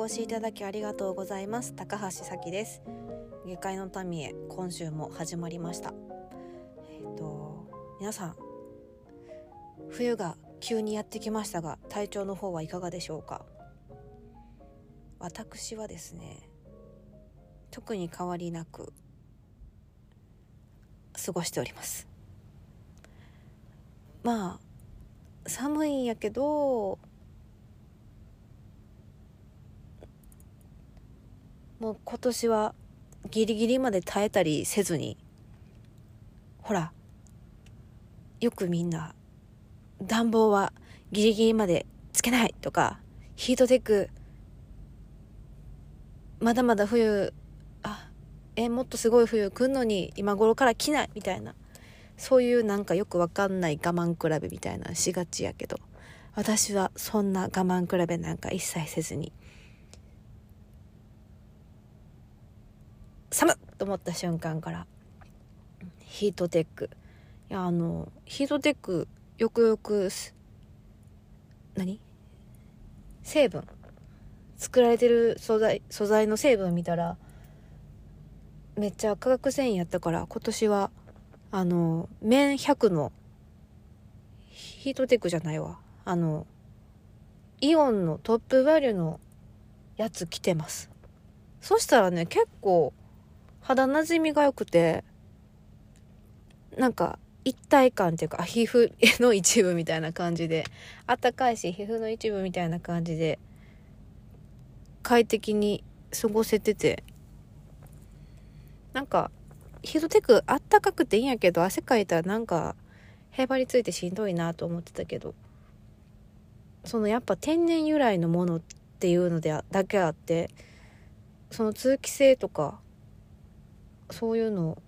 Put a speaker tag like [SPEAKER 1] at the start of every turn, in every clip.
[SPEAKER 1] お越しいただきありがとうございます。高橋咲です。下界の民へ今週も始まりました。えっ、ー、と皆さん冬が急にやってきましたが体調の方はいかがでしょうか？私はですね特に変わりなく過ごしております。まあ寒いんやけどもう今年はギリギリまで耐えたりせずにほらよくみんな暖房はギリギリまでつけないとかヒートテックまだまだ冬あえもっとすごい冬来んのに今頃から来ないみたいなそういうなんかよくわかんない我慢比べみたいなしがちやけど私はそんな我慢比べなんか一切せずに寒っと思った瞬間から。ヒートテック。いやあのヒートテックよくよく何？成分。作られてる素材素材の成分見たらめっちゃ化学繊維やったから今年はあの綿100のヒートテックじゃないわ。あのイオンのトップバリューのやつ着てます。そしたらね結構肌なじみが良くて、なんか一体感っていうか、皮膚の一部みたいな感じで、あったかいし、皮膚の一部みたいな感じで、快適に過ごせてて、なんか、ヒートテックあったかくていいんやけど、汗かいたらなんか、へばりついてしんどいなと思ってたけど、そのやっぱ天然由来のものっていうのでだけあって、その通気性とか、そういうの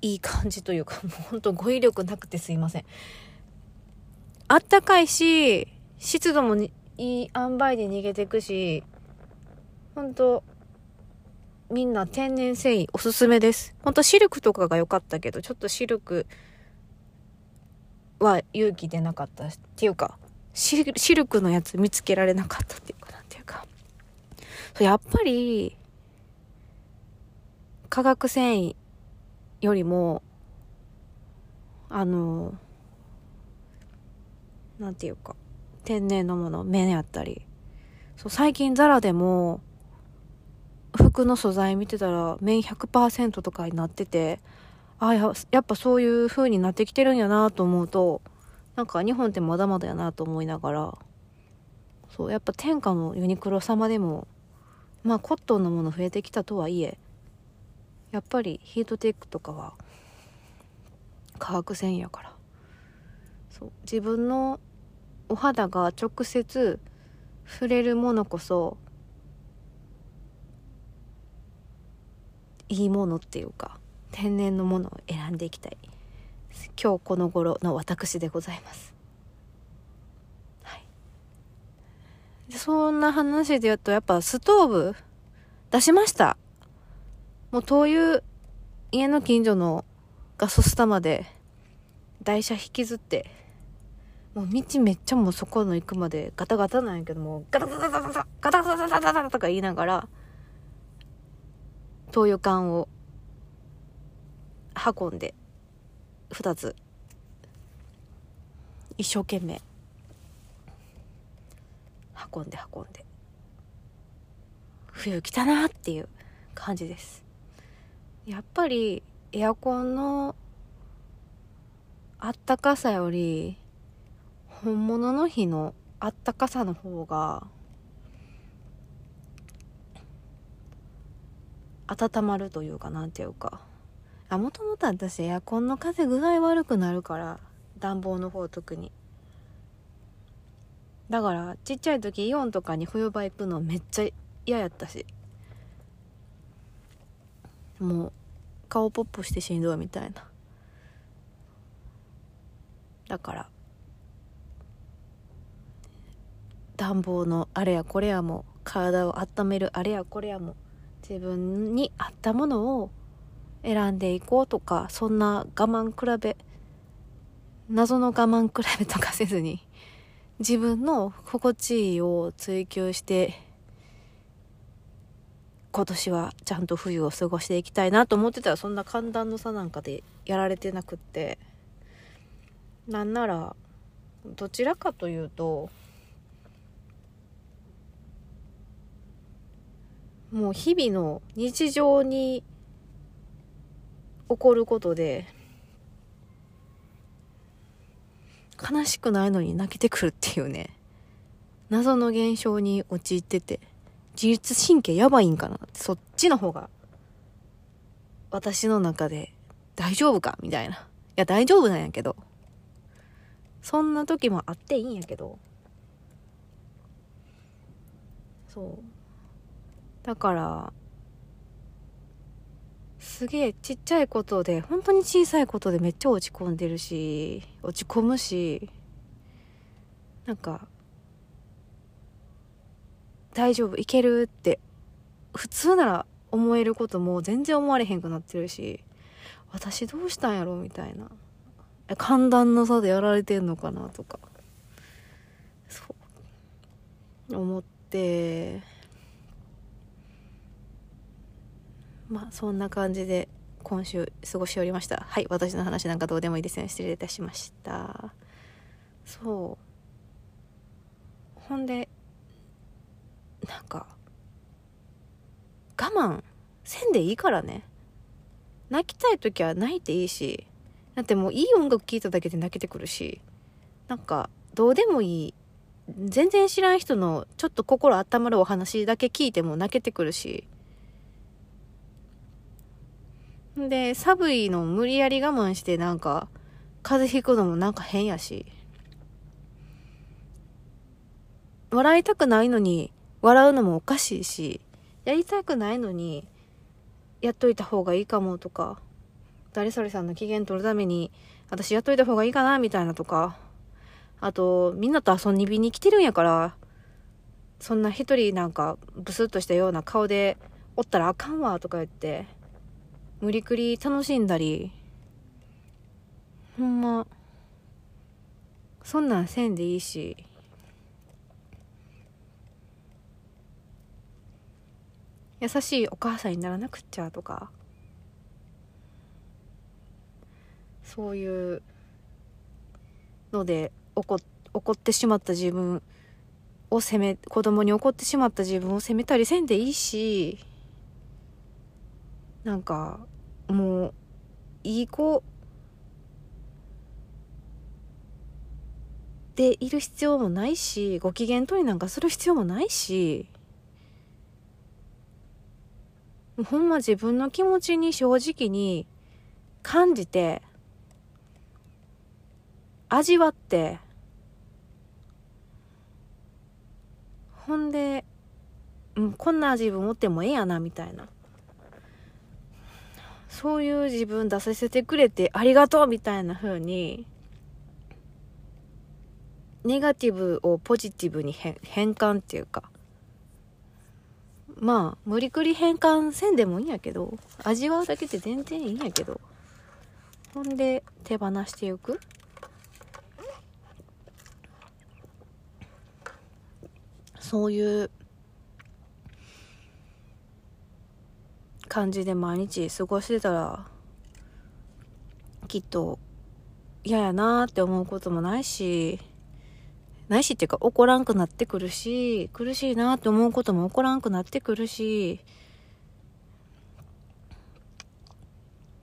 [SPEAKER 1] いい感じというかもうほんと語彙力なくてすいません。あったかいし湿度もいい塩梅で逃げてくしほんとみんな天然繊維おすすめです。ほんとシルクとかが良かったけどちょっとシルクは勇気出なかったっていうかシルクのやつ見つけられなかったっていうかなんていうか。やっぱり化学繊維よりもあのなんていうか天然のもの目やったり。そう最近ザラでも服の素材見てたら綿100%とかになっててあややっぱそういう風になってきてるんやなと思うとなんか日本ってまだまだやなと思いながら。そうやっぱ天下のユニクロ様でもまあコットンのもの増えてきたとはいえやっぱりヒートテックとかは化学繊維やから。そう。自分のお肌が直接触れるものこそいいものっていうか天然のものを選んでいきたい。今日この頃の私でございます。はい。そんな話で言うとやっぱストーブ出しました。もう灯油、家の近所のガソスタまで台車引きずって、もう道めっちゃもうそこの行くまでガタガタなんやけども、ガタガタガタガタガタガタガタガタとか言いながら、灯油缶を運んで、二つ、一生懸命、運んで運んで、冬来たなっていう感じです。やっぱりエアコンのあったかさより本物の日のあったかさの方が温まるというかなんていうか。もともと私エアコンの風具合悪くなるから暖房の方特に。だからちっちゃい時イオンとかに冬場行くのめっちゃ嫌やったし。もう顔ポップしてしんどいみたいな。だから暖房のあれやこれやも体を温めるあれやこれやも自分に合ったものを選んでいこうとかそんな我慢比べ謎の我慢比べとかせずに自分の心地いいを追求して今年はちゃんと冬を過ごしていきたいなと思ってたらそんな寒暖の差なんかでやられてなくって。なんならどちらかというともう日々の日常に起こることで悲しくないのに泣けてくるっていうね。謎の現象に陥ってて。自律神経やばいんかなそっちの方が私の中で大丈夫かみたいな。いや大丈夫なんやけど。そんな時もあっていいんやけど。そう。だからすげえちっちゃいことで本当に小さいことでめっちゃ落ち込んでるし落ち込むしなんか大丈夫？いける？って。普通なら思えることも全然思われへんくなってるし。私どうしたんやろ？みたいな。寒暖の差でやられてんのかな？とか。そう。思って。まあそんな感じで今週過ごしておりました。はい私の話なんかどうでもいいですね失礼いたしました。そう。ほんでなんか我慢せんでいいからね。泣きたい時は泣いていいしだってもういい音楽聴いただけで泣けてくるしなんかどうでもいい。全然知らん人のちょっと心温まるお話だけ聞いても泣けてくるし。で、寒いの無理やり我慢してなんか、風邪ひくのもなんか変やし。笑いたくないのに、笑うのもおかしいし、やりたくないのに、やっといた方がいいかもとか、誰それさんの機嫌取るために、私やっといた方がいいかなみたいなとか、あと、みんなと遊びに来てるんやから、そんな一人なんかブスッとしたような顔でおったらあかんわとか言って、無理くり楽しんだりほんまそんなんせんでいいし優しいお母さんにならなくっちゃとか。そういうので怒怒ってしまった自分を責め子供に怒ってしまった自分を責めたりせんでいいしなんかもういい子でいる必要もないしご機嫌取りなんかする必要もないし。ほんま自分の気持ちに正直に感じて味わってほんで、うん、こんな自分持ってもええやなみたいな。そういう自分出させてくれてありがとうみたいな風に、ネガティブをポジティブに変換っていうか、まあ、無理くり変換せんでもいいんやけど、味わうだけで全然いいんやけど、ほんで手放していく。そういう感じで毎日過ごしてたらきっと嫌やなって思うこともないし。ないしっていうか怒らんくなってくるし苦しいなって思うことも起こらんくなってくるし。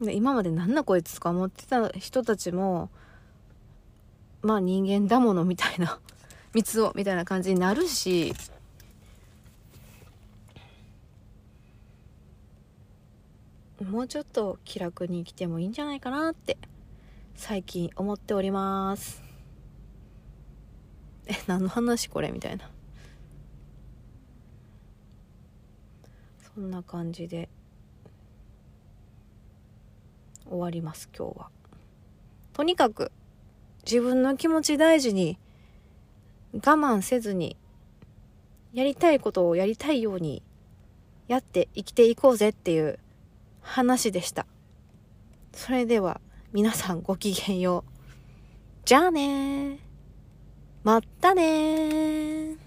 [SPEAKER 1] で今までなんだこいつとか思ってた人たちもまあ人間だものみたいな 三つをみたいな感じになるし。もうちょっと気楽に生きてもいいんじゃないかなって最近思っております。え何の話これみたいなそんな感じで終わります今日はとにかく自分の気持ち大事に我慢せずにやりたいことをやりたいようにやって生きていこうぜっていう話でした。それでは皆さんごきげんよう。じゃあねまったね